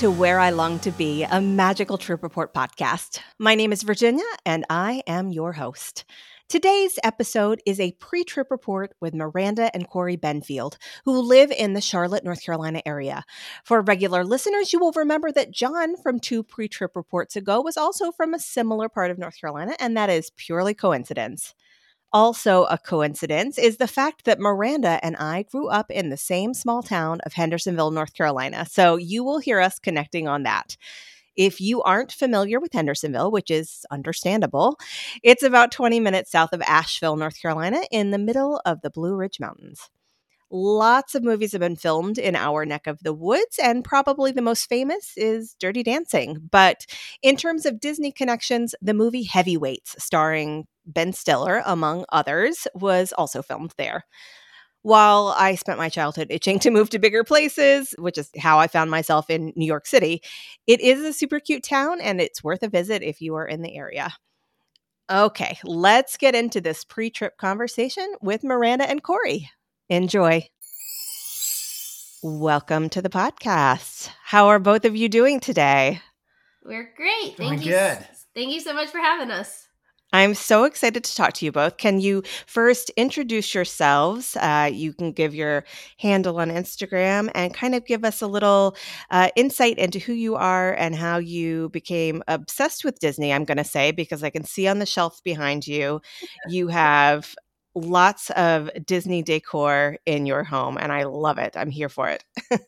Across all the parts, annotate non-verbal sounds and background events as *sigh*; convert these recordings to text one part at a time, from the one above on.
to Where I Long to Be, a magical trip report podcast. My name is Virginia, and I am your host. Today's episode is a pre trip report with Miranda and Corey Benfield, who live in the Charlotte, North Carolina area. For regular listeners, you will remember that John from two pre trip reports ago was also from a similar part of North Carolina, and that is purely coincidence. Also, a coincidence is the fact that Miranda and I grew up in the same small town of Hendersonville, North Carolina. So you will hear us connecting on that. If you aren't familiar with Hendersonville, which is understandable, it's about 20 minutes south of Asheville, North Carolina, in the middle of the Blue Ridge Mountains. Lots of movies have been filmed in our neck of the woods, and probably the most famous is Dirty Dancing. But in terms of Disney connections, the movie Heavyweights, starring Ben Stiller, among others, was also filmed there. While I spent my childhood itching to move to bigger places, which is how I found myself in New York City, it is a super cute town and it's worth a visit if you are in the area. Okay, let's get into this pre trip conversation with Miranda and Corey. Enjoy. Welcome to the podcast. How are both of you doing today? We're great. Doing Thank you. good. Thank you so much for having us. I'm so excited to talk to you both. Can you first introduce yourselves? Uh, you can give your handle on Instagram and kind of give us a little uh, insight into who you are and how you became obsessed with Disney. I'm going to say, because I can see on the shelf behind you, *laughs* you have lots of Disney decor in your home, and I love it. I'm here for it. *laughs*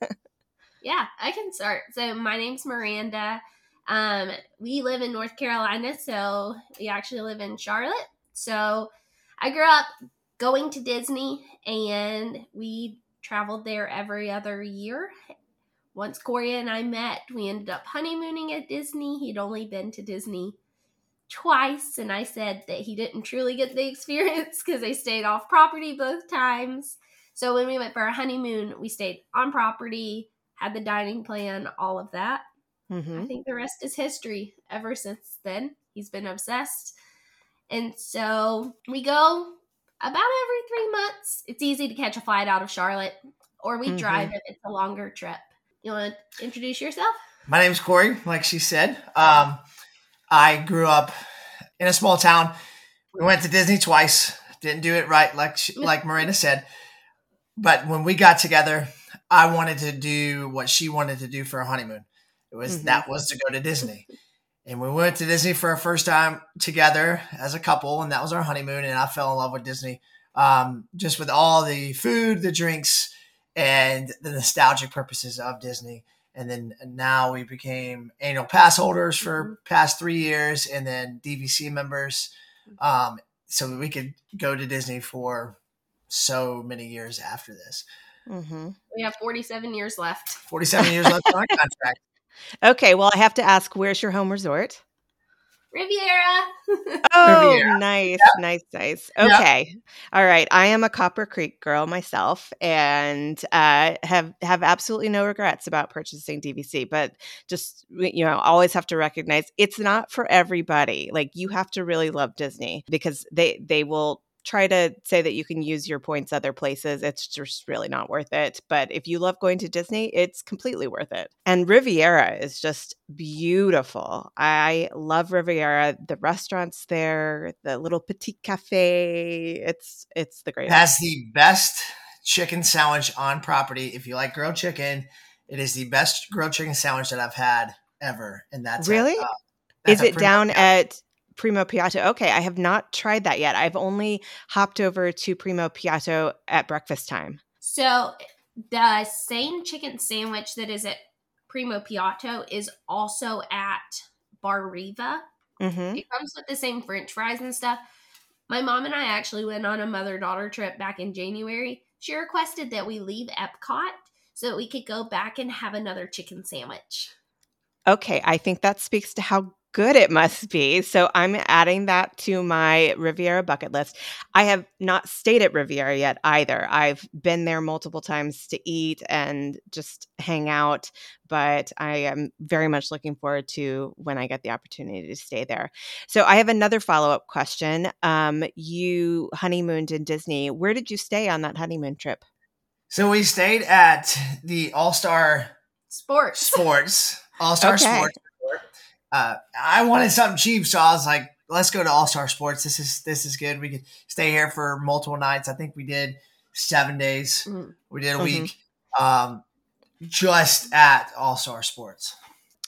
Yeah, I can start. So my name's Miranda. Um, we live in North Carolina, so we actually live in Charlotte. So I grew up going to Disney, and we traveled there every other year. Once Corey and I met, we ended up honeymooning at Disney. He'd only been to Disney twice, and I said that he didn't truly get the *laughs* experience because they stayed off property both times. So when we went for our honeymoon, we stayed on property, had the dining plan, all of that. Mhm. I think the rest is history. Ever since then, he's been obsessed. And so we go about every three months. It's easy to catch a flight out of Charlotte, or we Mhm. drive if it's a longer trip. You want to introduce yourself? My name's Corey, like she said. Um, I grew up in a small town. We went to Disney twice. Didn't do it right, like she, *laughs* like Miranda said. But when we got together, I wanted to do what she wanted to do for a honeymoon. It was Mhm. that was to go to Disney, and we went to Disney for our first time together as a couple, and that was our honeymoon. And I fell in love with Disney, um, just with all the food, the drinks, and the nostalgic purposes of Disney and then now we became annual pass holders for past three years and then dvc members um, so we could go to disney for so many years after this Mhm. We have 47 years left. 47 years left on our *laughs* contract Okay, well, I have to ask, where's your home resort? Riviera. Oh, Riviera. nice, nice, nice. Yeah. Okay, all right. I am a Copper Creek girl myself, and uh, have have absolutely no regrets about purchasing DVC. But just you know, always have to recognize it's not for everybody. Like you have to really love Disney because they they will try to say that you can use your points other places. It's just really not worth it. But if you love going to Disney, it's completely worth it. And Riviera is just beautiful. I love Riviera. The restaurants there, the little petit cafe. It's it's the greatest. has the best chicken sandwich on property if you like grilled chicken it is the best grilled chicken sandwich that i've had ever and that's at, Really? uh, Is that's at it down at Primo Piatto? Okay, I have not tried that yet. I've only hopped over to Primo Piatto at breakfast time. So the same chicken sandwich that is at Primo Piatto is also at Bar Riva. hmm It comes with the same French fries and stuff. My mom and I actually went on a mother daughter trip back in January. She requested that we leave Epcot so that we could go back and have another chicken sandwich. Okay, I think that speaks to how good it must be. So I'm adding that to my Riviera bucket list. I have not stayed at Riviera yet either. I've been there multiple times to eat and just hang out, but I am very much looking forward to when I get the opportunity to stay there. So I have another follow up question. Um, you honeymooned in Disney. Where did you stay on that honeymoon trip? so we stayed at the all-star Sports. sports All Star Okay. Sports. Uh, I wanted something cheap, so I was like, "Let's go to All Star Sports. This is this is good. We could stay here for multiple nights. I think we did seven days. Mm. We did a Mhm. week, um, just at All Star Sports.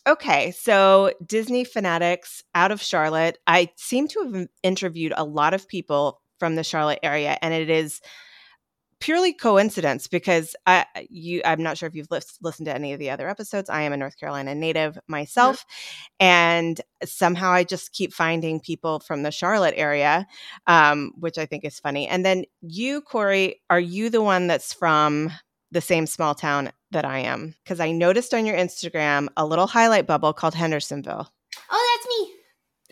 Okay, so Disney fanatics out of Charlotte. I seem to have interviewed a lot of people from the Charlotte area, and it is purely coincidence because I you I'm not sure if you've lis- listened to any of the other episodes. I am a North Carolina native myself, and somehow I just keep finding people from the Charlotte area, um, which I think is funny. And then you, Corey, are you the one that's from the same small town that I am? Because I noticed on your Instagram a little highlight bubble called Hendersonville.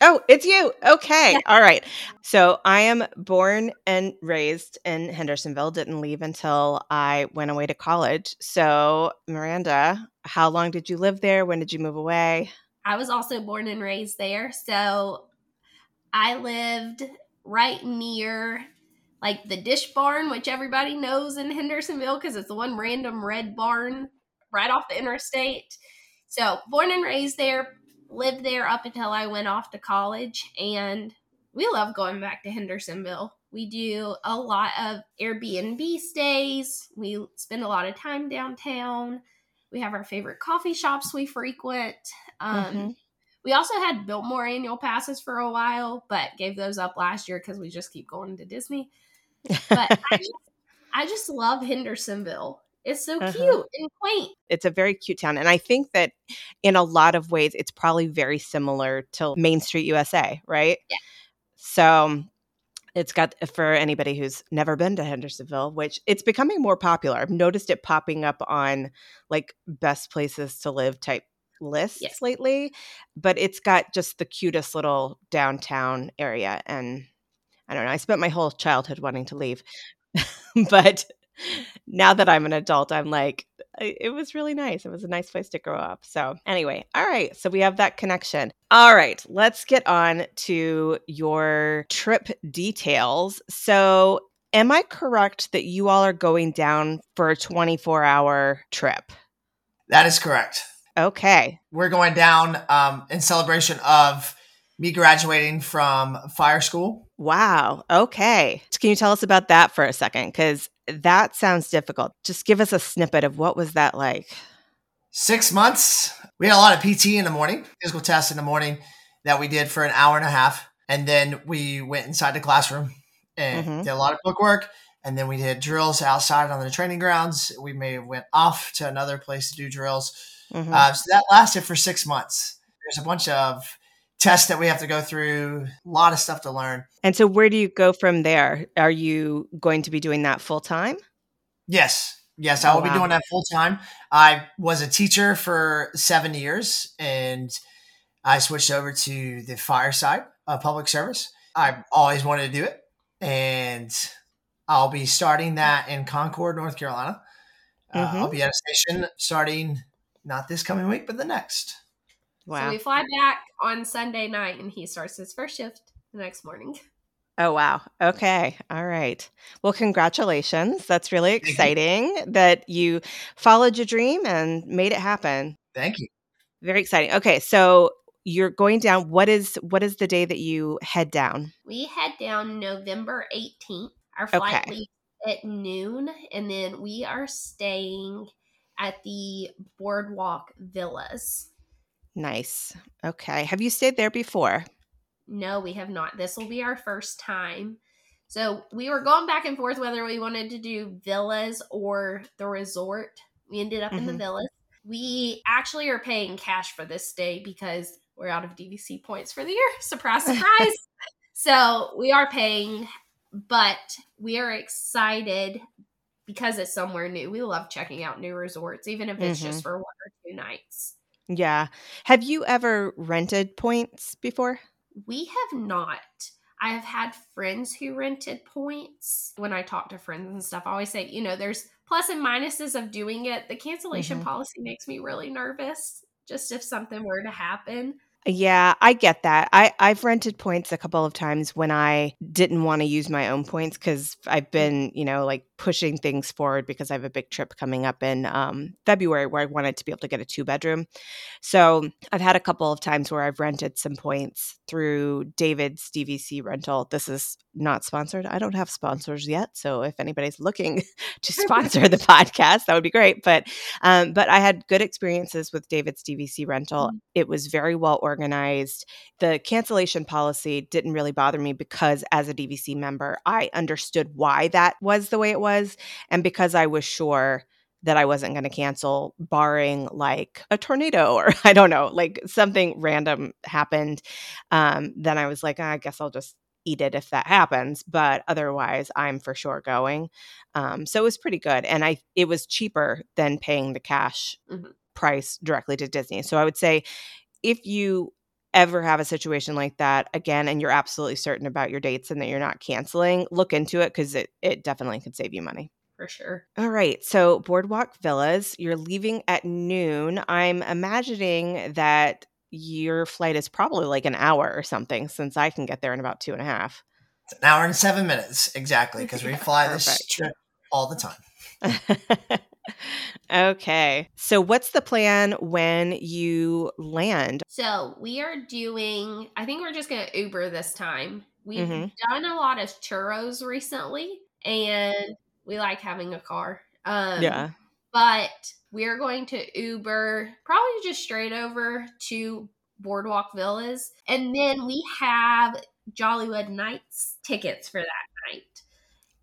Oh, it's you. Okay. All right. So I am born and raised in Hendersonville, didn't leave until I went away to college. So, Miranda, how long did you live there? When did you move away? I was also born and raised there. So I lived right near like the dish barn, which everybody knows in Hendersonville because it's the one random red barn right off the interstate. So born and raised there, lived there up until I went off to college. And we love going back to Hendersonville. We do a lot of Airbnb stays. We spend a lot of time downtown. We have our favorite coffee shops we frequent. Um, Mhm. We also had Biltmore annual passes for a while, but gave those up last year because we just keep going to Disney. But I *laughs* just, I just love Hendersonville. It's so Uh-huh. cute and quaint. it's a very cute town. And I think that in a lot of ways, it's probably very similar to Main Street USA, right? Yeah. So it's got for anybody who's never been to Hendersonville, which it's becoming more popular. I've noticed it popping up on like best places to live type lists Yes. lately. But it's got just the cutest little downtown area. And I don't know, I spent my whole childhood wanting to leave. *laughs* but now that I'm an adult, I'm like, it was really nice. It was a nice place to grow up. So, anyway, all right. So, we have that connection. All right. Let's get on to your trip details. So, am I correct that you all are going down for a 24 hour trip? That is correct. Okay. We're going down um, in celebration of me graduating from fire school. Wow. Okay. Can you tell us about that for a second? Because that sounds difficult. Just give us a snippet of what was that like? Six months. We had a lot of PT in the morning, physical tests in the morning that we did for an hour and a half. And then we went inside the classroom and Mhm. did a lot of bookwork. And then we did drills outside on the training grounds. We may have went off to another place to do drills. Mhm. Uh, so that lasted for six months. There's a bunch of tests that we have to go through, a lot of stuff to learn. and so, where do you go from there? Are you going to be doing that full time? Yes. Yes, I Oh, will be doing that full time. I was a teacher for seven years and I switched over to the fireside of public service. I always wanted to do it. And I'll be starting that in Concord, North Carolina. Uh, Mhm. I'll be at a station starting not this coming week, but the next. So we fly back on Sunday night and he starts his first shift the next morning. *laughs* Oh, wow. Okay. All right. Well, congratulations. That's really exciting that you followed your dream and made it happen. Thank you. Very exciting. Okay. So, you're going down. What is what is the day that you head down? We head down November 18th. Our flight Okay. leaves at noon, and then we are staying at the Boardwalk Villas. Nice. Okay. Have you stayed there before? No, we have not. This will be our first time. So we were going back and forth whether we wanted to do villas or the resort. We ended up in the Mhm. villas. We actually are paying cash for this stay because we're out of DVC points for the year. *laughs* Surprise, *laughs* surprise. so we are paying, but we are excited because it's somewhere new. We love checking out new resorts, even if it's Mhm. just for one or two nights. Yeah. Have you ever rented points before? We have not. I have had friends who rented points. When I talk to friends and stuff, I always say, you know, there's plus and minuses of doing it. The cancellation Mhm. policy makes me really nervous, just if something were to happen. Yeah, I get that. I I've rented points a couple of times when I didn't want to use my own points cuz I've been, you know, like pushing things forward because I have a big trip coming up in um, February where I wanted to be able to get a two bedroom. So I've had a couple of times where I've rented some points through David's DVC rental. This is not sponsored. I don't have sponsors yet. So if anybody's looking *laughs* to sponsor the *laughs* podcast, that would be great. But um, but I had good experiences with David's DVC rental. Mm-hmm. It was very well organized. The cancellation policy didn't really bother me because as a DVC member, I understood why that was the way it was. And because I was sure that I wasn't going to cancel, barring like a tornado or *laughs* I don't know, like something random happened. Um, then I was like, I guess I'll just eat it if that happens but otherwise i'm for sure going um, so it was pretty good and i it was cheaper than paying the cash mm-hmm. price directly to disney so i would say if you ever have a situation like that again and you're absolutely certain about your dates and that you're not canceling look into it because it, it definitely could save you money for sure. All right. So, Boardwalk Villas, you're leaving at noon. I'm imagining that your flight is probably like an hour or something since I can get there in about two and a half. It's an hour and seven minutes exactly because *laughs* we fly this trip all the time. *laughs* okay. So, what's the plan when you land? So, we are doing, I think we're just going to Uber this time. We've mm-hmm. done a lot of Turos recently and we like having a car. Um, yeah. But we're going to Uber probably just straight over to Boardwalk Villas. And then we have Jollywood Nights tickets for that night.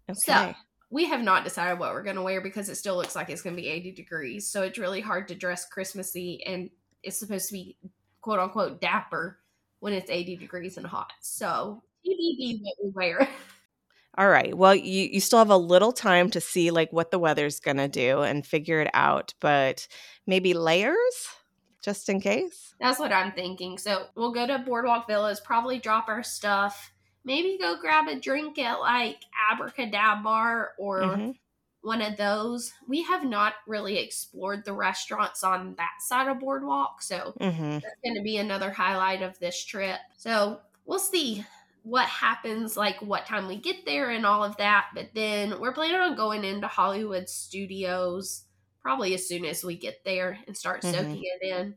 Okay. So we have not decided what we're going to wear because it still looks like it's going to be 80 degrees. So it's really hard to dress Christmassy and it's supposed to be quote unquote dapper when it's 80 degrees and hot. So TBD what we wear. All right. Well, you you still have a little time to see like what the weather's going to do and figure it out, but maybe layers just in case. That's what I'm thinking. So, we'll go to Boardwalk Villas, probably drop our stuff, maybe go grab a drink at like Abracadabra or mm-hmm. one of those. We have not really explored the restaurants on that side of Boardwalk, so mm-hmm. that's going to be another highlight of this trip. So, we'll see what happens, like what time we get there and all of that. But then we're planning on going into Hollywood Studios probably as soon as we get there and start mm-hmm. soaking it in.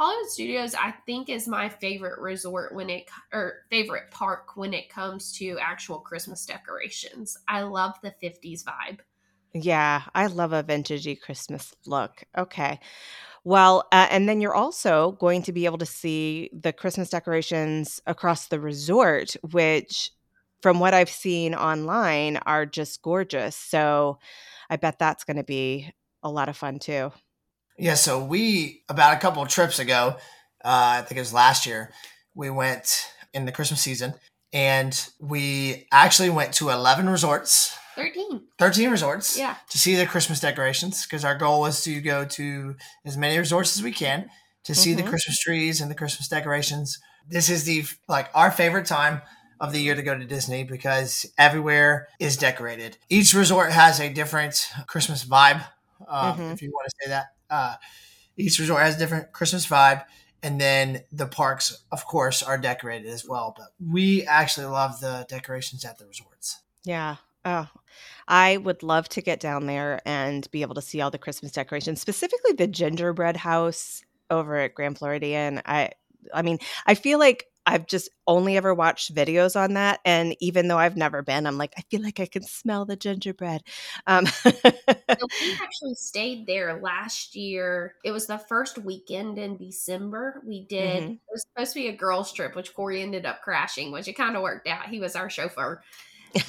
Hollywood Studios, I think, is my favorite resort when it or favorite park when it comes to actual Christmas decorations. I love the 50s vibe. Yeah, I love a vintagey Christmas look. Okay. Well, uh, and then you're also going to be able to see the Christmas decorations across the resort, which, from what I've seen online, are just gorgeous. So I bet that's going to be a lot of fun too. Yeah. So we, about a couple of trips ago, uh, I think it was last year, we went in the Christmas season and we actually went to 11 resorts 13. 13 resorts. Yeah. To see the Christmas decorations because our goal was to go to as many resorts as we can to see mm-hmm. the Christmas trees and the Christmas decorations. This is the like our favorite time of the year to go to Disney because everywhere is decorated. Each resort has a different Christmas vibe, uh, mm-hmm. if you want to say that. Uh, each resort has a different Christmas vibe. And then the parks, of course, are decorated as well. But we actually love the decorations at the resorts. Yeah, Oh, I would love to get down there and be able to see all the Christmas decorations, specifically the gingerbread house over at Grand Floridian. I I mean, I feel like I've just only ever watched videos on that, and even though I've never been, I'm like, I feel like I can smell the gingerbread. Um. so *laughs* we actually stayed there last year. It was the first weekend in December. We did. Mm-hmm. It was supposed to be a girls' trip, which Corey ended up crashing, which it kind of worked out. He was our chauffeur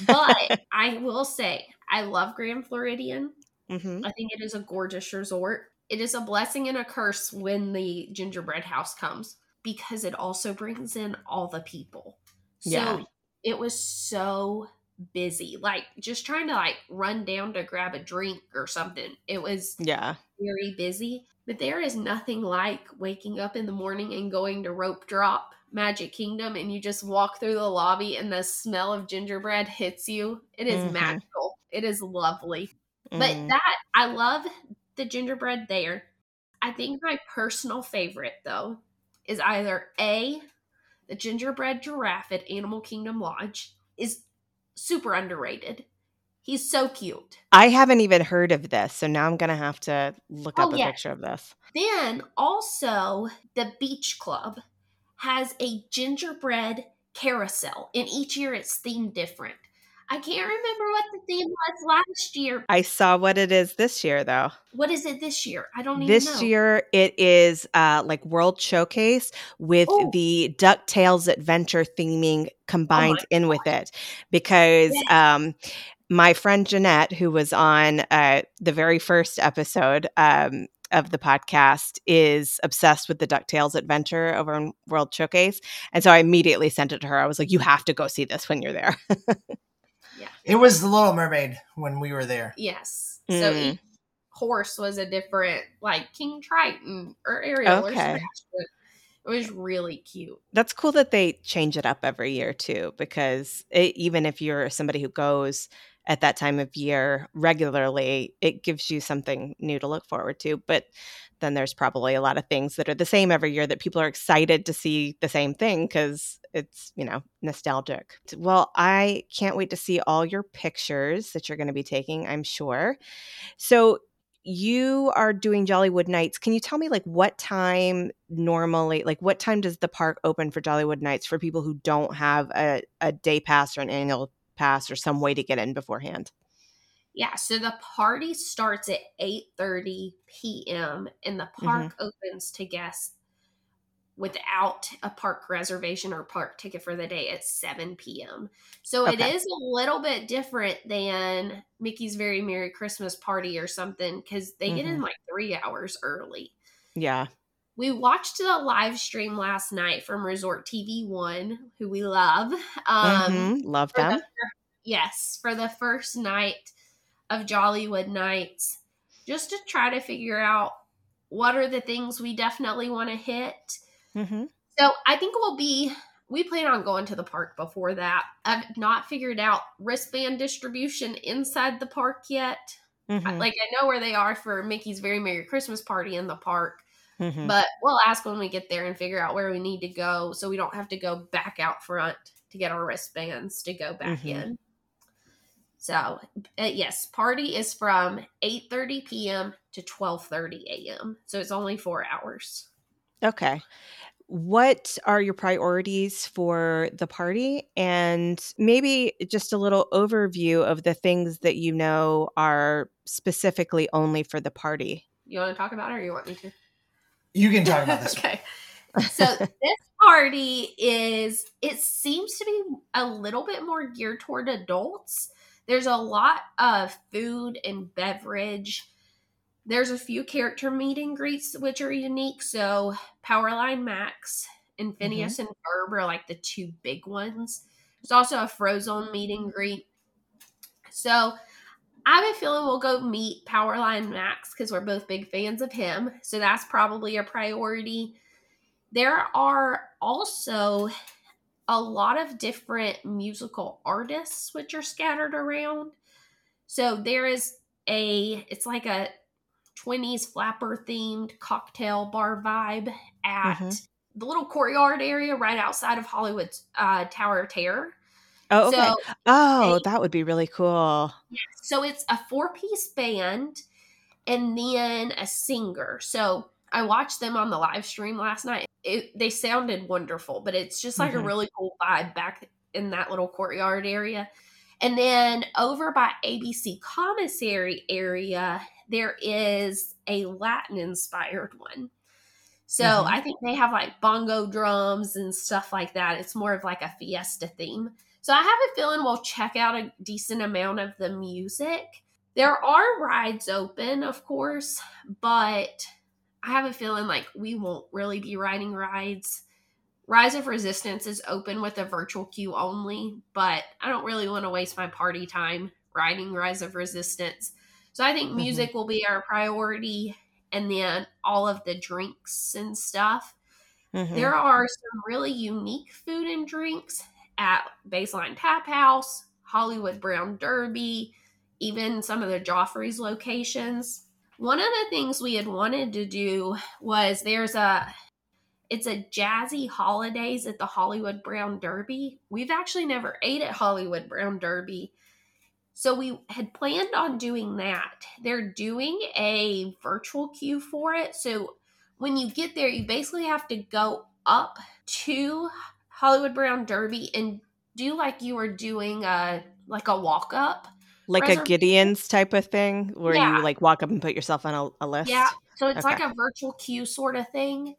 but *laughs* I will say, I love Grand Floridian. Mm-hmm. I think it is a gorgeous resort. It is a blessing and a curse when the gingerbread house comes because it also brings in all the people. So yeah. it was so busy. Like just trying to like run down to grab a drink or something. It was yeah, very busy. But there is nothing like waking up in the morning and going to rope drop Magic Kingdom and you just walk through the lobby and the smell of gingerbread hits you. It is mm-hmm. magical. It is lovely. Mm. But that I love the gingerbread there. I think my personal favorite though is either A, the gingerbread giraffe at Animal Kingdom Lodge is super underrated. He's so cute. I haven't even heard of this, so now I'm gonna have to look Oh, up a yeah. picture of this. Then also, the Beach Club has a gingerbread carousel, and each year it's themed different. I can't remember what the theme was last year. I saw what it is this year, though. What is it this year? I don't even This know. This year, it is uh, like World Showcase with Oh. the DuckTales adventure theming combined in with it. Because um, my friend Jeanette, who was on uh, the very first episode um, of the podcast, is obsessed with the DuckTales adventure over in World Showcase. And so I immediately sent it to her. I was like, you have to go see this when you're there. *laughs* It was the Little Mermaid when we were there. Yes. So Mm. each horse was a different, like King Triton or Ariel or Okay. Sebastian. It was really cute. That's cool that they change it up every year too, because it, even if you're somebody who goes at that time of year regularly, it gives you something new to look forward to. But then there's probably a lot of things that are the same every year that people are excited to see the same thing because it's, you know, nostalgic. Well, I can't wait to see all your pictures that you're going to be taking, I'm sure. So, you are doing Jollywood Nights. Can you tell me like what time normally like what time does the park open for Jollywood Nights for people who don't have a, a day pass or an annual pass or some way to get in beforehand? Yeah, so the party starts at 8:30 p.m. and the mm-hmm. park opens to guests without a park reservation or park ticket for the day at 7 p.m. So it Okay. is a little bit different than Mickey's Very Merry Christmas Party or something because they get in mm-hmm. like three hours early. Yeah. We watched the live stream last night from Resort TV One, who we love. Um, Mhm. Love for the them. yes, for the first night of Jollywood Nights, just to try to figure out what are the things we definitely want to hit. hmm So I think we'll be. We plan on going to the park before that. I've not figured out wristband distribution inside the park yet. hmm Like I know where they are for Mickey's Very Merry Christmas Party in the park, hmm but we'll ask when we get there and figure out where we need to go so we don't have to go back out front to get our wristbands to go back Mhm. in. So, uh, yes, party is from 8:30 p.m. to 12:30 a.m. So it's only 4 hours. Okay. What are your priorities for the party? And maybe just a little overview of the things that you know are specifically only for the party. You want to talk about it or you want me to? You can talk about this. *laughs* okay. So this party is it seems to be a little bit more geared toward adults. There's a lot of food and beverage. There's a few character meet and greets which are unique. So Powerline Max mm-hmm. and Phineas and Ferb are like the two big ones. There's also a Frozone meet and greet. So I have a feeling we'll go meet Powerline Max because we're both big fans of him. So that's probably a priority. There are also a lot of different musical artists which are scattered around. So there is a, it's like a 20s flapper themed cocktail bar vibe at Mhm. the little courtyard area right outside of Hollywood's uh, Tower of Terror. Oh, okay. So oh, they- that would be really cool. So it's a four piece band and then a singer. So I watched them on the live stream last night. It, they sounded wonderful, but it's just like a Mhm. really cool vibe back in that little courtyard area. And then over by ABC Commissary area, there is a Latin inspired one. So Mhm. I think they have like bongo drums and stuff like that. It's more of like a fiesta theme. So I have a feeling we'll check out a decent amount of the music. There are rides open, of course, but I have a feeling like we won't really be riding rides. Rise of Resistance is open with a virtual queue only, but I don't really want to waste my party time riding Rise of Resistance. So I think Mhm. music will be our priority and then all of the drinks and stuff. Mhm. There are some really unique food and drinks at Baseline Tap House, Hollywood Brown Derby, even some of the Joffrey's locations. One of the things we had wanted to do was there's a it's a jazzy holidays at the Hollywood Brown Derby. We've actually never ate at Hollywood Brown Derby. So we had planned on doing that. They're doing a virtual queue for it. So when you get there, you basically have to go up to Hollywood Brown Derby and do like you were doing a like a walk up. Like a Gideon's type of thing where Yeah. you like walk up and put yourself on a, a list. Yeah. So it's like a virtual queue sort of thing.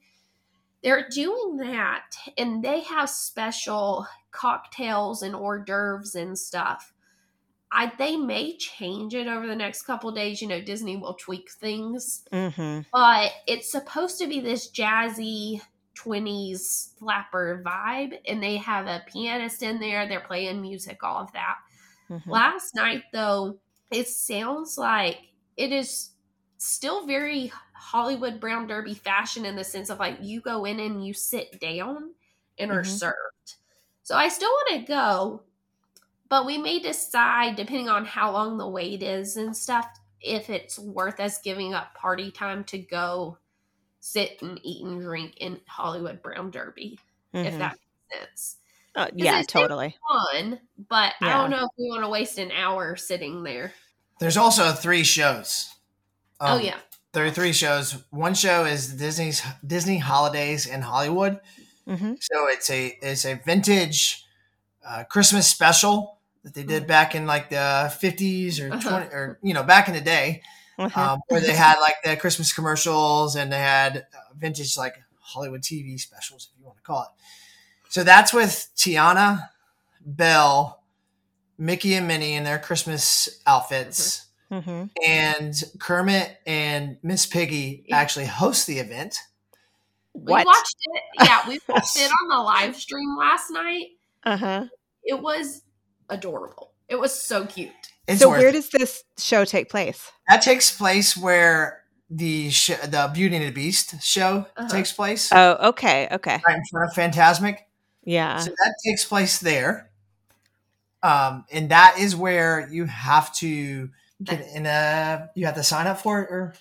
They're doing that and they have special cocktails and hors d'oeuvres and stuff. I they may change it over the next couple days. You know, Disney will tweak things. Mm-hmm. But it's supposed to be this jazzy 20s flapper vibe and they have a pianist in there, they're playing music, all of that. Mm-hmm. Last night, though, it sounds like it is still very Hollywood Brown Derby fashion in the sense of like you go in and you sit down and are Mhm. served. So I still want to go, but we may decide, depending on how long the wait is and stuff, if it's worth us giving up party time to go sit and eat and drink in Hollywood Brown Derby, if Mhm. that makes sense Uh, yeah, it's totally. fun, but I don't know if we want to waste an hour sitting there. There's also three shows. oh Um, yeah, There are three shows. One show is Disney's Disney Holidays in Hollywood. Mm-hmm. So it's a it's a vintage uh, Christmas special that they did back in like the 50s or Uh-huh. 20 or you know back in the day. *laughs* um, where they had like the Christmas commercials and they had uh, vintage like Hollywood TV specials if you want to call it. So that's with Tiana, Belle, Mickey and Minnie in their Christmas outfits. Mm-hmm. And Kermit and Miss Piggy actually host the event. What? we watched it. Yeah, we *laughs* watched it on the live stream last night. Uh-huh. It was adorable. It was so cute. It's So where it. does this show take place? that takes place where the sh- the Beauty and the Beast show Uh-huh. takes place Oh, okay, okay. right in front of Fantasmic. Yeah. So that takes place there. Um, and that is where you have to get in a you have to sign up for it or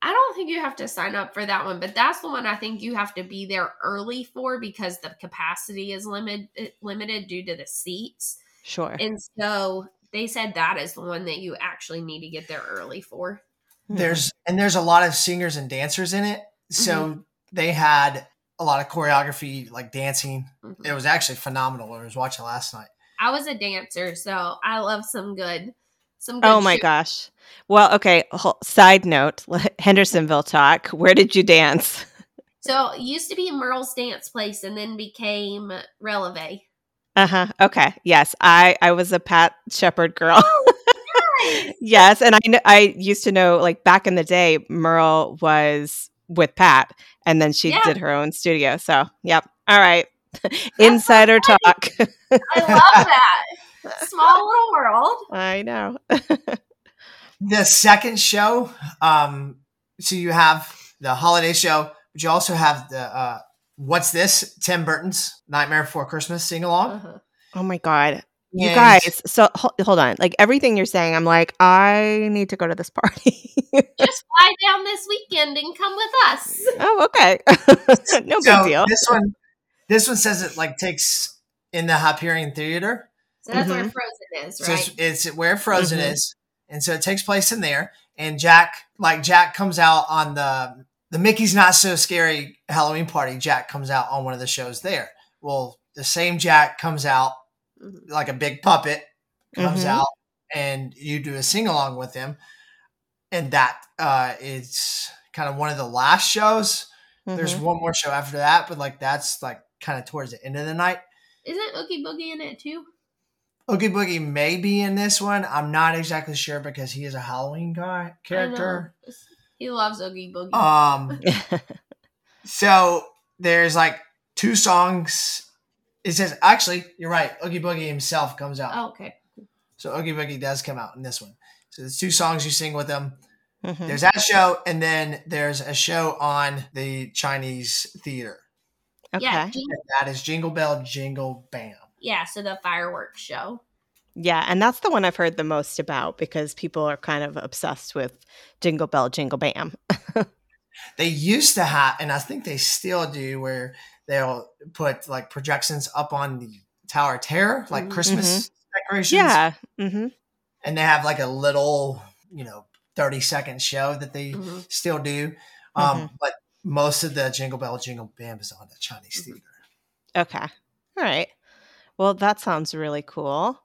I don't think you have to sign up for that one, but that's the one I think you have to be there early for because the capacity is limited limited due to the seats. Sure. And so they said that is the one that you actually need to get there early for. Mm-hmm. there's and there's a lot of singers and dancers in it. So they had a lot of choreography, like dancing. Mhm. It was actually phenomenal. when I was watching last night. I was a dancer, so I love some good, some good. Oh my shit. gosh. Well, okay. Side note: *laughs* Hendersonville talk. Where did you dance? *laughs* So it used to be Merle's dance place, and then became Releve. Uh huh. Okay. Yes, I I was a Pat Shepherd girl. *laughs* Yes, and I kn- I used to know like back in the day, Merle was with Pat, and then she Yeah. did her own studio. So, yep. All right. *laughs* Insider talk. I love *laughs* that. Small little world. I know. The second show, um, so you have the holiday show, but you also have the uh, what's this? Tim Burton's Nightmare Before Christmas sing along. Uh-huh. Oh my god. You And- guys, so ho- hold on. Like everything you're saying, I'm like, I need to go to this party. *laughs* Just fly down this weekend and come with us. oh, okay. *laughs* no So big deal. this one, this one says it like takes in the Hyperion Theater. So that's where Mhm. Frozen is, So right? it's, it's where Frozen Mhm. is, and so it takes place in there. And Jack, like Jack, comes out on the the Mickey's Not So Scary Halloween party. Jack comes out on one of the shows there. Well, the same Jack comes out Mhm. like a big puppet comes Mhm. out, and you do a sing along with him, and that uh, is kind of one of the last shows. There's Mhm. one more show after that, but like that's like kind of towards the end of the night. Isn't Oogie Boogie in it too? Oogie Boogie may be in this one. I'm not exactly sure because he is a Halloween guy character. I know. He loves Oogie Boogie. Um, *laughs* so there's like two songs. It says actually, you're right. Oogie Boogie himself comes out. oh, okay. So Oogie Boogie does come out in this one. So there's two songs you sing with him. Mhm. There's that show, and then there's a show on the Chinese theater. Okay. Yeah, Yeah. Jing- That is Jingle Bell Jingle Bam. yeah. So the fireworks show. And that's the one I've heard the most about because people are kind of obsessed with Jingle Bell, Jingle Bam. *laughs* they used to have, and I think they still do, where they'll put like projections up on the Tower of Terror, like Mhm. Christmas decorations. Yeah. hmm and they have like a little, you know, 30 second show that they Mhm. still do. Um, Mhm. But most of the Jingle Bell Jingle Bam is on the Chinese Mhm. theater. Okay. All right. Well, that sounds really cool.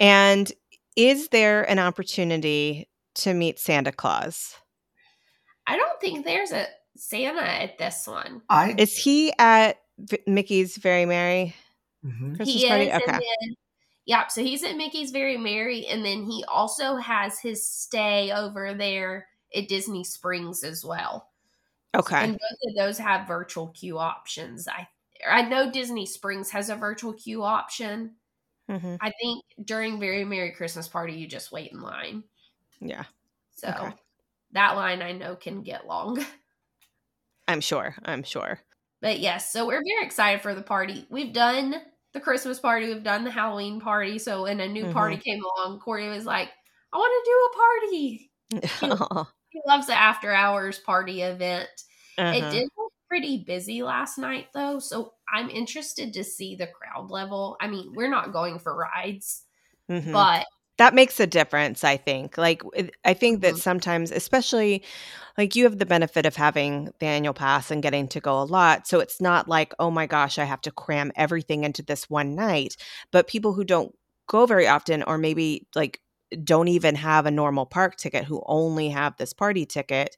And is there an opportunity to meet Santa Claus? I don't think there's a Santa at this one. I Is he at v- Mickey's Very Merry Mhm. Christmas he party? is, Okay. then yep. So he's at Mickey's Very Merry, and then he also has his stay over there at Disney Springs as well. Okay. And both of those have virtual queue options. I I know Disney Springs has a virtual queue option. Hmm I think during Very Merry Christmas Party, you just wait in line. Yeah, So Okay. that line I know can get long. *laughs* I'm sure. I'm sure. But yes, so we're very excited for the party. We've done the Christmas party, we've done the Halloween party. So when a new Mhm. party came along, Corey was like, I want to do a party. *laughs* uh-huh. He loves the after hours party event. It did pretty busy last night though, so I'm interested to see the crowd level. I mean, we're not going for rides, Mhm. but that makes a difference i think like i think that Mhm. sometimes especially like you have the benefit of having the annual pass and getting to go a lot so it's not like oh my gosh i have to cram everything into this one night but people who don't go very often or maybe like don't even have a normal park ticket who only have this party ticket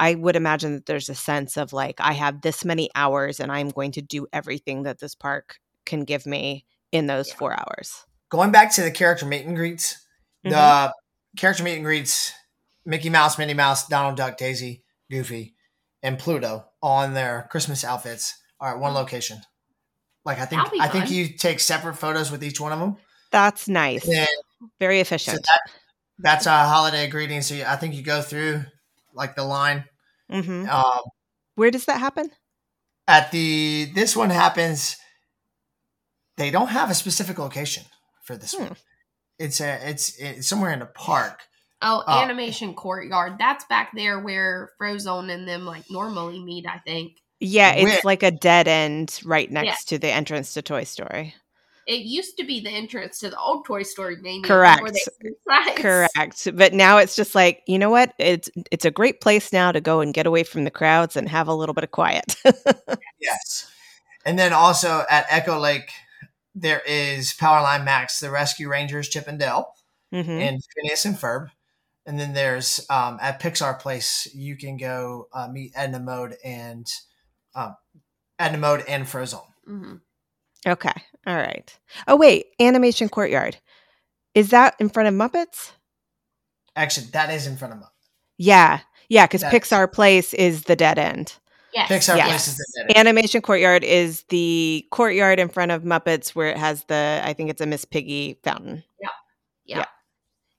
i would imagine that there's a sense of like i have this many hours and i'm going to do everything that this park can give me in those Yeah. four hours Going back to the character meet and greets, Mhm. the character meet and greets, Mickey Mouse, Minnie Mouse, Donald Duck, Daisy, Goofy, and Pluto on their Christmas outfits are at one location. Like I think I think you take separate photos with each one of them. that's nice And very so efficient that, that's a holiday greeting. So you, I think you go through like the line. hmm Um, Where does that happen? at the this one happens. They don't have a specific location for this Hmm. one. It's a it's it's somewhere in a park. oh, Uh, animation courtyard. That's back there where Frozone and them like normally meet, I think. Yeah, it's Where- like a dead end right next Yeah. to the entrance to Toy Story. It used to be the entrance to the old Toy Story main Correct. *laughs* They. Correct. But now it's just like, you know what? It's it's a great place now to go and get away from the crowds and have a little bit of quiet. *laughs* Yes. And then also at Echo Lake, there is Powerline Max, the Rescue Rangers, Chip and Dale, hmm and Phineas and Ferb. And then there's um, at Pixar Place, you can go uh, meet Edna Mode and um, Edna Mode and Frozone. Mhm. Okay. All right. Oh wait, Animation Courtyard. Is that in front of Muppets? Actually, that is in front of Muppets. Yeah. Yeah, because Pixar Place is the dead end. Yes. Pixar Yes. Place is the dead end. Animation Courtyard is the courtyard in front of Muppets where it has the I think it's a Miss Piggy fountain. Yeah. Yeah. yeah.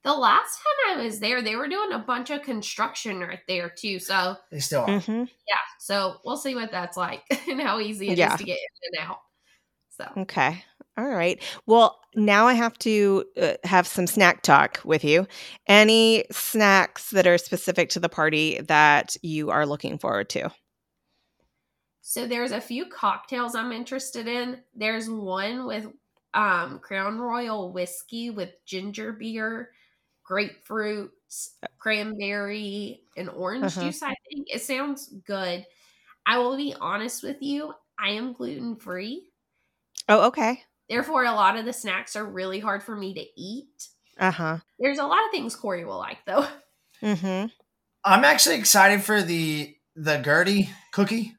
The last time I was there, they were doing a bunch of construction right there too. So They still are. hmm yeah, so we'll see what that's like *laughs* and how easy it is Yeah. to get in and out. So Okay. All right. Well, now I have to uh, have some snack talk with you. Any snacks that are specific to the party that you are looking forward to? So there's a few cocktails I'm interested in. There's one with um, Crown Royal whiskey with ginger beer, grapefruit, cranberry, and orange Uh-huh. juice. I think it sounds good. I will be honest with you. I am gluten free. Oh, okay. Therefore, a lot of the snacks are really hard for me to eat. Uh huh. There's a lot of things Corey will like, though. *laughs* Mm-hmm. I'm actually excited for the the Gertie cookie.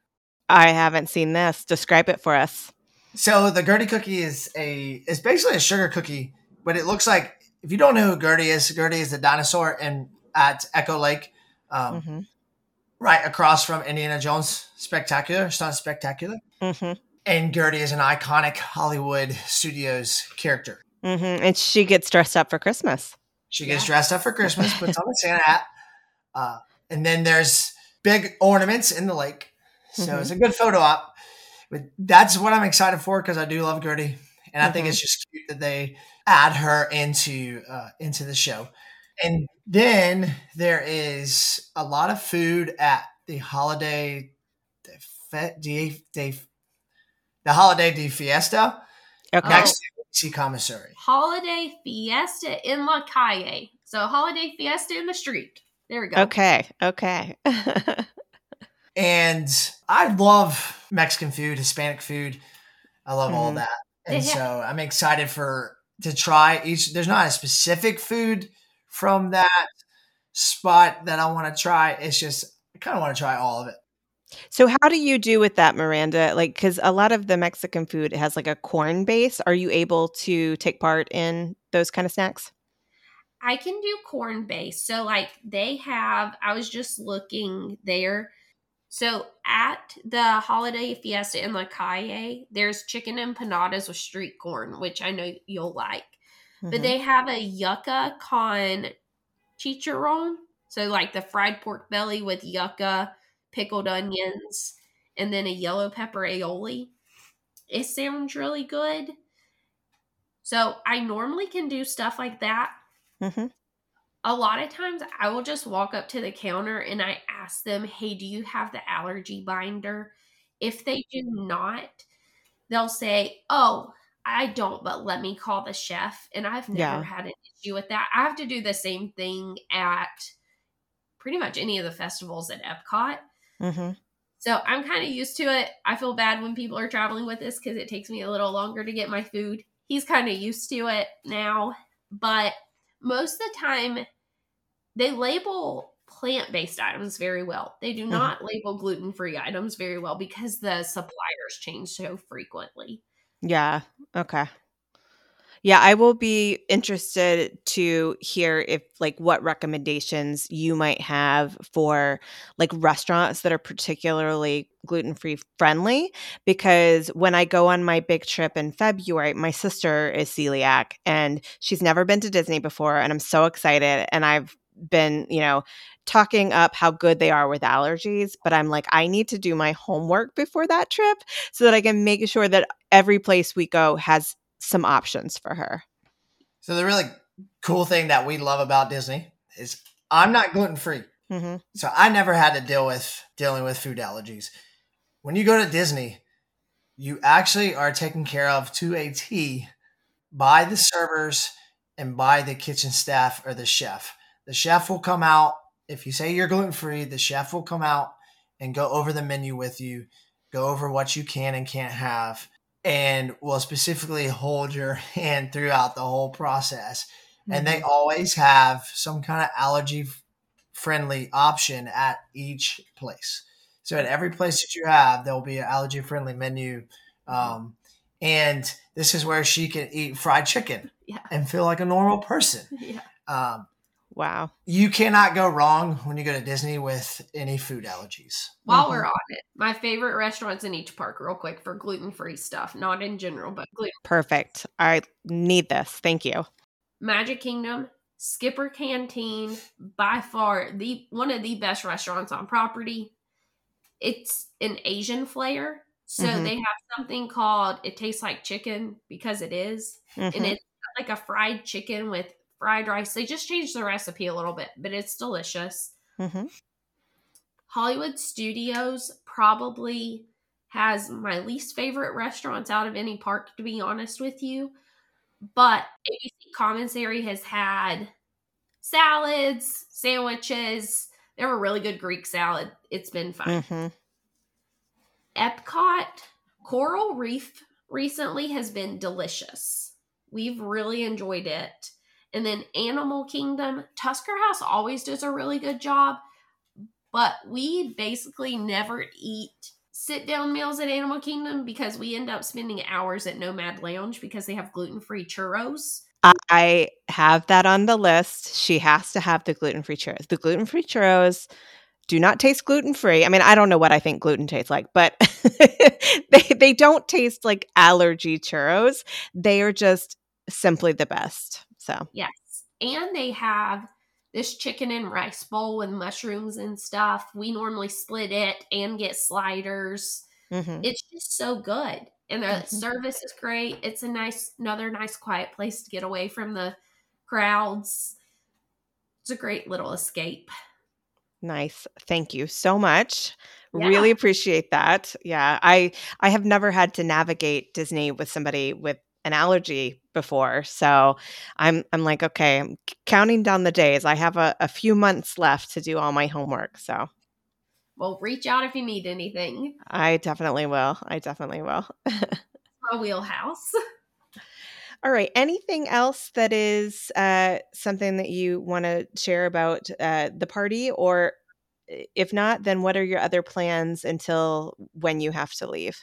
I haven't seen this. Describe it for us. So the Gertie cookie is a it's basically a sugar cookie, but it looks like if you don't know who Gertie is, Gertie is the dinosaur and at Echo Lake, um, Mm-hmm. right across from Indiana Jones Spectacular, Stunt Spectacular. Mm-hmm. And Gertie is an iconic Hollywood Studios character. Mm-hmm. And she gets dressed up for Christmas. She gets Yeah. dressed up for Christmas, puts on a *laughs* Santa hat, uh, and then there's big ornaments in the lake. So Mhm. it's a good photo op. But that's what I'm excited for because I do love Gertie, and I think Mhm. it's just cute that they add her into uh, into the show. And then there is a lot of food at the holiday de, de, de, the holiday de fiesta Okay. next to See commissary. Holiday Fiesta in La Calle. So Holiday Fiesta in the street. There we go. Okay. Okay. *laughs* And I love Mexican food, Hispanic food. I love all Mhm. that. And Yeah. so I'm excited for to try each there's not a specific food from that spot that I want to try. It's just I kind of want to try all of it. So, how do you do with that, Miranda? Like, because a lot of the Mexican food has like a corn base. Are you able to take part in those kind of snacks? I can do corn base. So like they have I was just looking there. So at the holiday fiesta in La Calle, there's chicken empanadas with street corn, which I know you'll like. But Mhm. they have a yucca con chicharron. So like the fried pork belly with yucca, pickled onions, and then a yellow pepper aioli. It sounds really good. So I normally can do stuff like that. Mhm. A lot of times I will just walk up to the counter and I ask them, hey, do you have the allergy binder? If they do not, they'll say, oh, I don't, but let me call the chef. And I've never Yeah. had an issue with that. I have to do the same thing at pretty much any of the festivals at Epcot. Mhm. So I'm kind of used to it. I feel bad when people are traveling with us because it takes me a little longer to get my food. He's kind of used to it now, but most of the time they label plant based items very well. They do Mhm. not label gluten free items very well because the suppliers change so frequently. Yeah. Okay. Yeah, I will be interested to hear if like what recommendations you might have for like restaurants that are particularly gluten-free friendly because when I go on my big trip in February, my sister is celiac and she's never been to Disney before and I'm so excited and I've been, you know, talking up how good they are with allergies, but I'm like I need to do my homework before that trip so that I can make sure that every place we go has some options for her. So the really cool thing that we love about Disney is I'm not gluten free. hmm So I never had to deal with dealing with food allergies. When you go to Disney, you actually are taken care of to a T by the servers and by the kitchen staff or the chef. The chef will come out. If you say you're gluten free, the chef will come out and go over the menu with you, go over what you can and can't have, and will specifically hold your *laughs* hand throughout the whole process. And they always have some kind of allergy friendly option at each place. So at every place that you have, there'll be an allergy friendly menu. Um, and this is where she can eat fried chicken *laughs* Yeah. and feel like a normal person. *laughs* Yeah. Um, Wow. you cannot go wrong when you go to Disney with any food allergies. While Mhm. we're on it, my favorite restaurants in each park, real quick, for gluten free stuff, not in general, but gluten. Perfect. I need this. Thank you. Magic Kingdom, Skipper Canteen, by far the one of the best restaurants on property. It's an Asian flair. So Mhm. they have something called it tastes like chicken because it is. And Mhm. it's like a fried chicken with fried rice. They just changed the recipe a little bit, but it's delicious. Mhm. Hollywood Studios probably has my least favorite restaurants out of any park, to be honest with you. But ABC Commissary has had salads, sandwiches. They have a really good Greek salad. It's been fine. Mhm. Epcot Coral Reef recently has been delicious. We've really enjoyed it. And then Animal Kingdom, Tusker House always does a really good job, but we basically never eat sit down meals at Animal Kingdom because we end up spending hours at Nomad Lounge because they have gluten free churros. I have that on the list. She has to have the gluten free churros. The gluten free churros do not taste gluten free. I mean, I don't know what I think gluten tastes like, but *laughs* they they don't taste like allergy churros. They are just simply the best. So Yes. And they have this chicken and rice bowl with mushrooms and stuff. We normally split it and get sliders. mhm. It's just so good. And the Mhm. service is great. It's a nice, another nice, quiet place to get away from the crowds. It's a great little escape. Nice. Thank you so much. Yeah. Really appreciate that. Yeah. I I have never had to navigate Disney with somebody with an allergy before. So I'm I'm like, okay, I'm counting down the days. I have a, a few months left to do all my homework. So well, reach out if you need anything. I definitely will. I definitely will. *laughs* My wheelhouse. All right. Anything else that is uh, something that you want to share about uh, the party? Or if not, then what are your other plans until when you have to leave?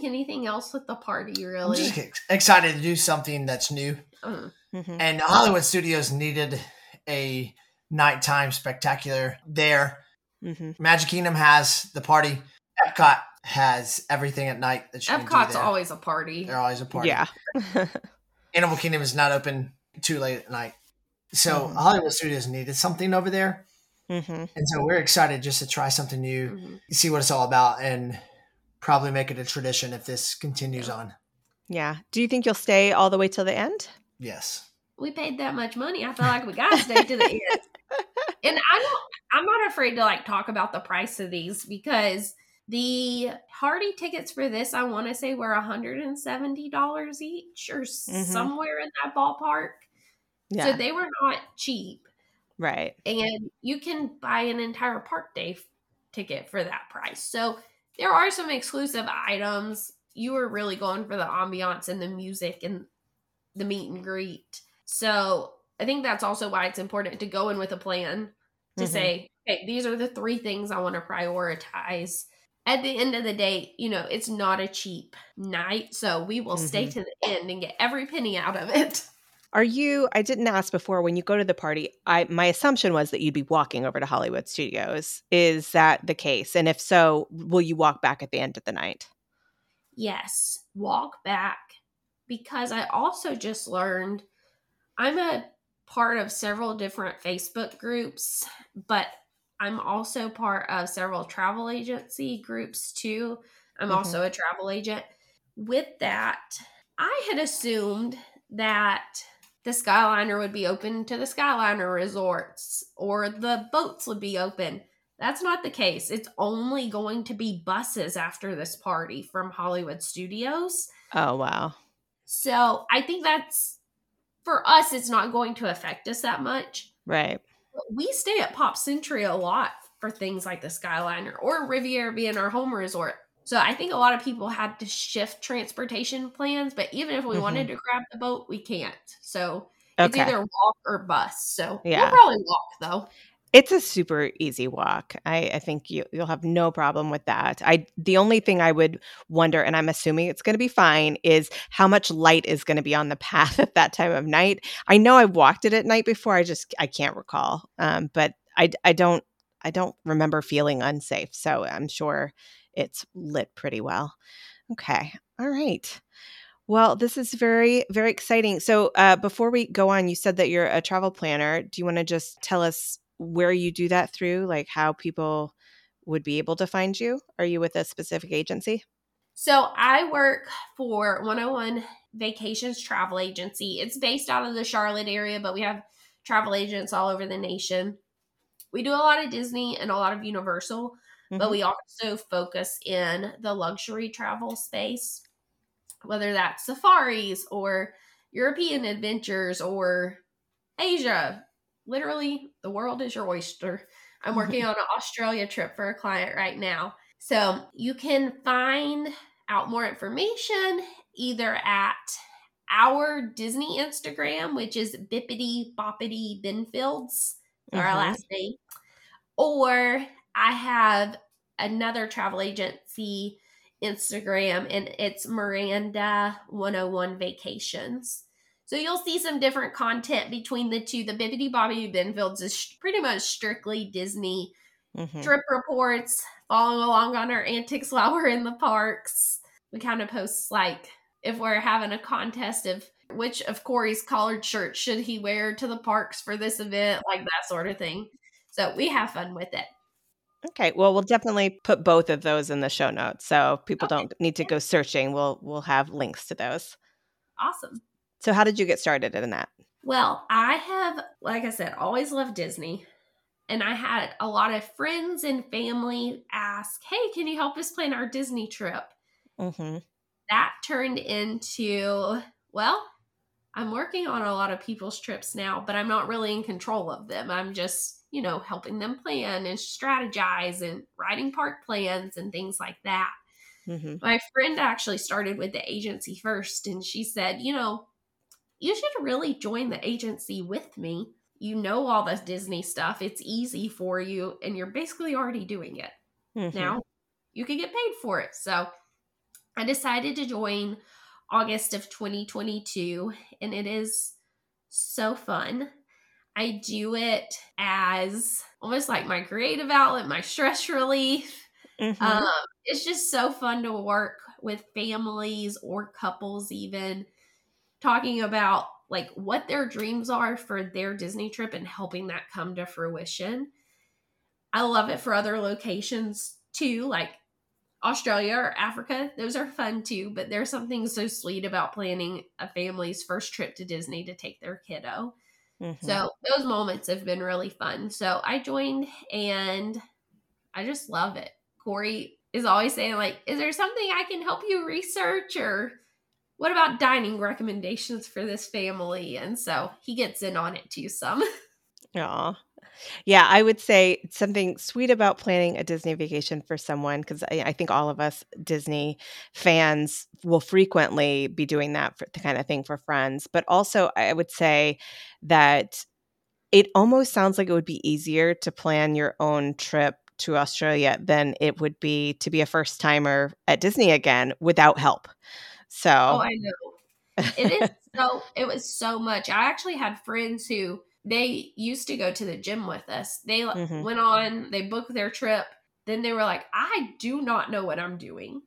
I don't think anything else with the party I'm really. just excited to do something that's new. Uh, Mhm. And Hollywood Studios needed a nighttime spectacular there. Mhm. Magic Kingdom has the party. Epcot has everything at night that you can do Epcot's there. always a party. They're always a party. Yeah. *laughs* Animal Kingdom is not open too late at night. So Mhm. Hollywood Studios needed something over there. hmm And so we're excited just to try something new, Mhm. see what it's all about, and probably make it a tradition if this continues on. Yeah. Do you think you'll stay all the way till the end? Yes. We paid that much money. I feel like we gotta stay to the end. *laughs* And I don't. I'm not afraid to like talk about the price of these because the Hardy tickets for this, I want to say, were 170 dollars each or mm-hmm. somewhere in that ballpark. Yeah. So they were not cheap. right. and you can buy an entire park day f- ticket for that price. So there are some exclusive items. You were really going for the ambiance and the music and the meet and greet. So I think that's also why it's important to go in with a plan to Mhm. say, okay, these are the three things I want to prioritize. At the end of the day, you know, it's not a cheap night. So we will stay Mhm. to the end and get every penny out of it. Are you? I didn't ask before. When you go to the party, I my assumption was that you'd be walking over to Hollywood Studios. Is that the case? And if so, will you walk back at the end of the night? yes, walk back because I also just learned I'm a part of several different Facebook groups, but I'm also part of several travel agency groups too. I'm Mhm. also a travel agent. With that, I had assumed that the Skyliner would be open to the Skyliner resorts or the boats would be open. That's not the case. It's only going to be buses after this party from Hollywood Studios. Oh wow. So I think that's for us, it's not going to affect us that much. Right. We stay at Pop Century a lot for things like the Skyliner or Riviera being our home resort. So I think a lot of people had to shift transportation plans, but even if we Mhm. wanted to grab the boat, we can't. So it's Okay. either walk or bus. So Yeah. we'll probably walk though. It's a super easy walk. I, I think you you'll have no problem with that. I the only thing I would wonder, and I'm assuming it's going to be fine, is how much light is going to be on the *laughs* path at that time of night. I know I've walked it at night before. I just I can't recall, um, but I I don't I don't remember feeling unsafe. So I'm sure it's lit pretty well. Okay, all right. Well, this is very, very exciting. So, uh, before we go on, you said that you're a travel planner. Do you want to just tell us where you do that through, like how people would be able to find you? Are you with a specific agency? So I work for 101 Vacations Travel Agency. It's based out of the Charlotte area, but we have travel agents all over the nation. We do a lot of Disney and a lot of Universal, but Mhm. we also focus in the luxury travel space, whether that's safaris or European adventures or Asia. Literally, the world is your oyster. I'm *laughs* working on an Australia trip for a client right now. So you can find out more information either at our Disney Instagram, which is Bippity Boppity Benfields, our Mhm. last name, or I have another travel agency Instagram and it's Miranda 101 Vacations. So you'll see some different content between the two. The Bippity Boppity Benfields is pretty much strictly Disney Mhm. trip reports, following along on our antics *laughs* while we're in the parks. We kind of post like if we're having a contest of which of Corey's collared shirt should he wear to the parks for this event, like that sort of thing. So we have fun with it. Okay. Well, we'll definitely put both of those in the show notes, so people Okay. don't need to go searching. We'll we'll have links to those. Awesome. So, how did you get started in that? Well, I have, like I said, always loved Disney. And I had a lot of friends and family ask, Hey, can you help us plan our Disney trip? hmm that turned into, well, I'm working on a lot of people's trips now, but I'm not really in control of them. I'm just, you know, helping them plan and strategize and writing park plans and things like that. Mm-hmm. My friend actually started with the agency first, and she said, you know, you should really join the agency with me. You know all the Disney stuff, it's easy for you, and you're basically already doing it. Mm-hmm. Now you can get paid for it. So I decided to join August of 2022, and it is so fun. I do it as almost like my creative outlet, my stress relief. Mm-hmm. Um, it's just so fun to work with families or couples, even talking about like what their dreams are for their Disney trip and helping that come to fruition. I love it for other locations too, like Australia or Africa, those are fun too, but there's something so sweet about planning a family's first trip to Disney to take their kiddo. Mm-hmm. So those moments have been really fun. So I joined and I just love it. Corey is always saying, like, is there something I can help you research or what about dining recommendations for this family? And so he gets in on it too some. *laughs* Yeah. Yeah, I would say something sweet about planning a Disney vacation for someone, because I, I, think all of us Disney fans will frequently be doing that for the kind of thing for friends. But also, I would say that it almost sounds like it would be easier to plan your own trip to Australia than it would be to be a first timer at Disney again without help. Oh, so, oh, I know. It is so, it was so much. I actually had friends who, they used to go to the gym with us. They mm-hmm. went on, they booked their trip. Then they were like, I do not know what I'm doing.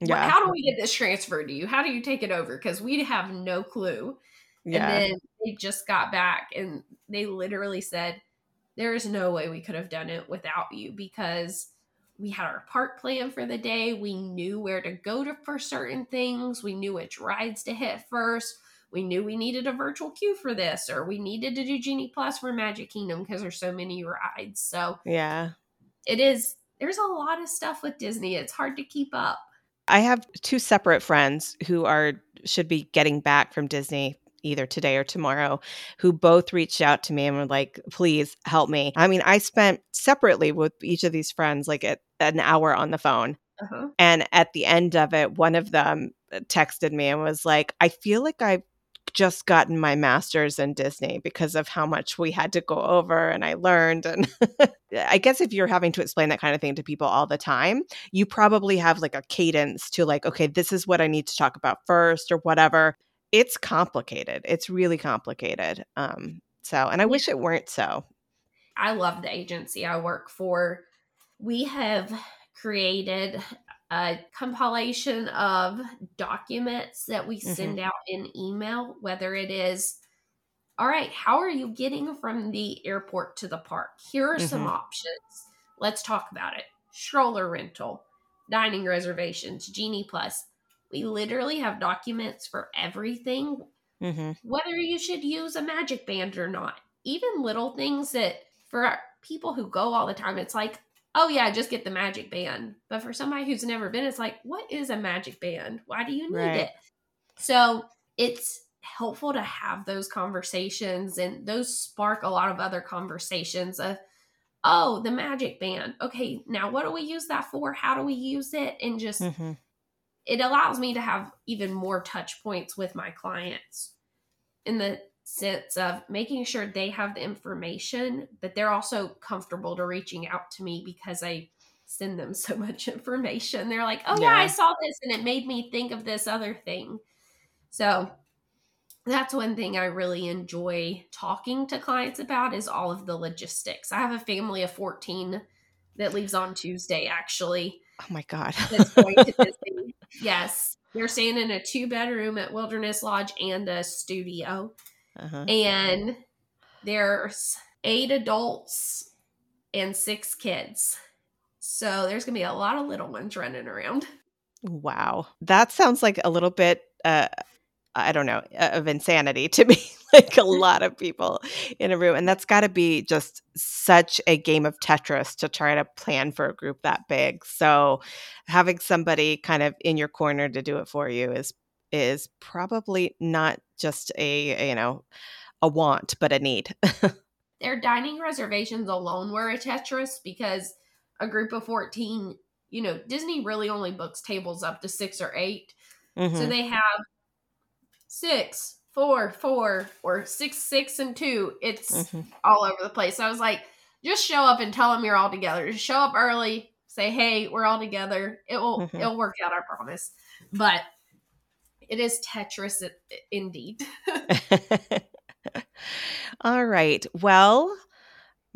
Yeah. How do we get this transferred to you? How do you take it over? Because we have no clue. Yeah. And then they just got back and they literally said, There is no way we could have done it without you because we had our park plan for the day. We knew where to go to for certain things. We knew which rides to hit first we knew we needed a virtual queue for this or we needed to do genie plus for magic kingdom because there's so many rides. So yeah. it is there's a lot of stuff with disney. It's hard to keep up. I have two separate friends who are should be getting back from disney either today or tomorrow who both reached out to me and were like please help me. I mean i spent separately with each of these friends like at an hour on the phone. Uh-huh. and at the end of it one of them texted me and was like i feel like i've just gotten my master's in Disney because of how much we had to go over and I learned. And *laughs* I guess if you're having to explain that kind of thing to people all the time, you probably have like a cadence to like, okay, this is what I need to talk about first or whatever. It's complicated. It's really complicated. Um, so, and I wish it weren't so. I love the agency I work for. We have created a compilation of documents that we send mm-hmm. out in email, whether it is, all right, how are you getting from the airport to the park? Here are mm-hmm. some options. Let's talk about it. Stroller rental, dining reservations, Genie Plus. We literally have documents for everything, mm-hmm. whether you should use a magic band or not. Even little things that for people who go all the time, it's like, oh yeah, just get the magic band. But for somebody who's never been, it's like, what is a magic band? Why do you need right. it? So it's helpful to have those conversations and those spark a lot of other conversations of oh the magic band okay now what do we use that for how do we use it and just mm-hmm. it allows me to have even more touch points with my clients in the sense of making sure they have the information, but they're also comfortable to reaching out to me because I send them *laughs* so much information. They're like, oh, yeah, yeah I saw this and it made me think of this other thing. So that's one thing I really enjoy talking to clients about is all of the logistics. I have a family of 14 that leaves on Tuesday, actually. Oh my God. *laughs* yes. They're staying in a two bedroom at Wilderness Lodge and a studio uh-huh. and there's eight adults and six kids. So there's going to be a lot of little ones running around. Wow. That sounds like a little bit uh I don't know, of insanity to me. *laughs* like a *laughs* lot of people in a room. And that's got to be just such a game of Tetris to try to plan for a group that big. So having somebody kind of in your corner to do it for you is is probably not just a, you know, a want, but a need. *laughs* Their dining reservations alone were a Tetris because a group of 14, you know, Disney really only books tables up to six or 8 mm-hmm. So they have six, four, four, or six, six, and two. It's mm-hmm. all over the place. So I was like, just show up and tell them you're all together. Just show up early, say, hey, we're all together. It will mm-hmm. it'll work out, I promise. But it is Tetris indeed. *laughs* *laughs* all right. Well,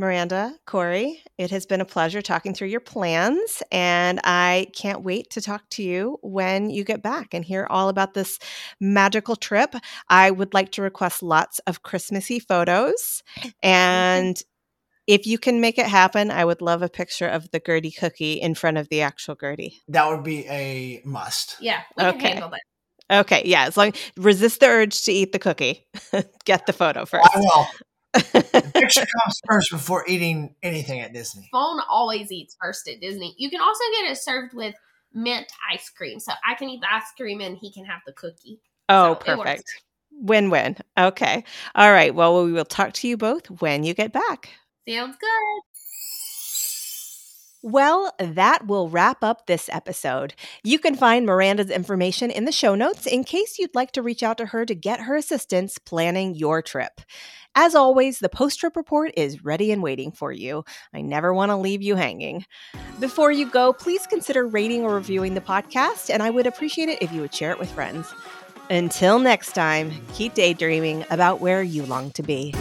Miranda, Corey, it has been a pleasure talking through your plans, and I can't wait to talk to you when you get back and hear all about this magical trip. I would like to request lots of Christmassy photos, and *laughs* if you can make it happen, I would love a picture of the Gertie cookie in front of the actual Gertie. That would be a must. Yeah, we okay. can handle that. Okay, yeah, as long resist the urge to eat the cookie. *laughs* Get the photo first. I will the *laughs* picture comes first before eating anything at Disney. Phone always eats first at Disney. You can also get it served with mint ice cream. So I can eat the ice cream and he can have the cookie. Oh, so perfect. Win win. Okay. All right. Well, we will talk to you both when you get back. Sounds good. Well, that will wrap up this episode. You can find Miranda's information in the show notes in case you'd like to reach out to her to get her assistance planning your trip. As always, the post trip report is ready and waiting for you. I never want to leave you hanging. Before you go, please consider rating or reviewing the podcast, and I would appreciate it if you would share it with friends. Until next time, keep daydreaming about where you long to be.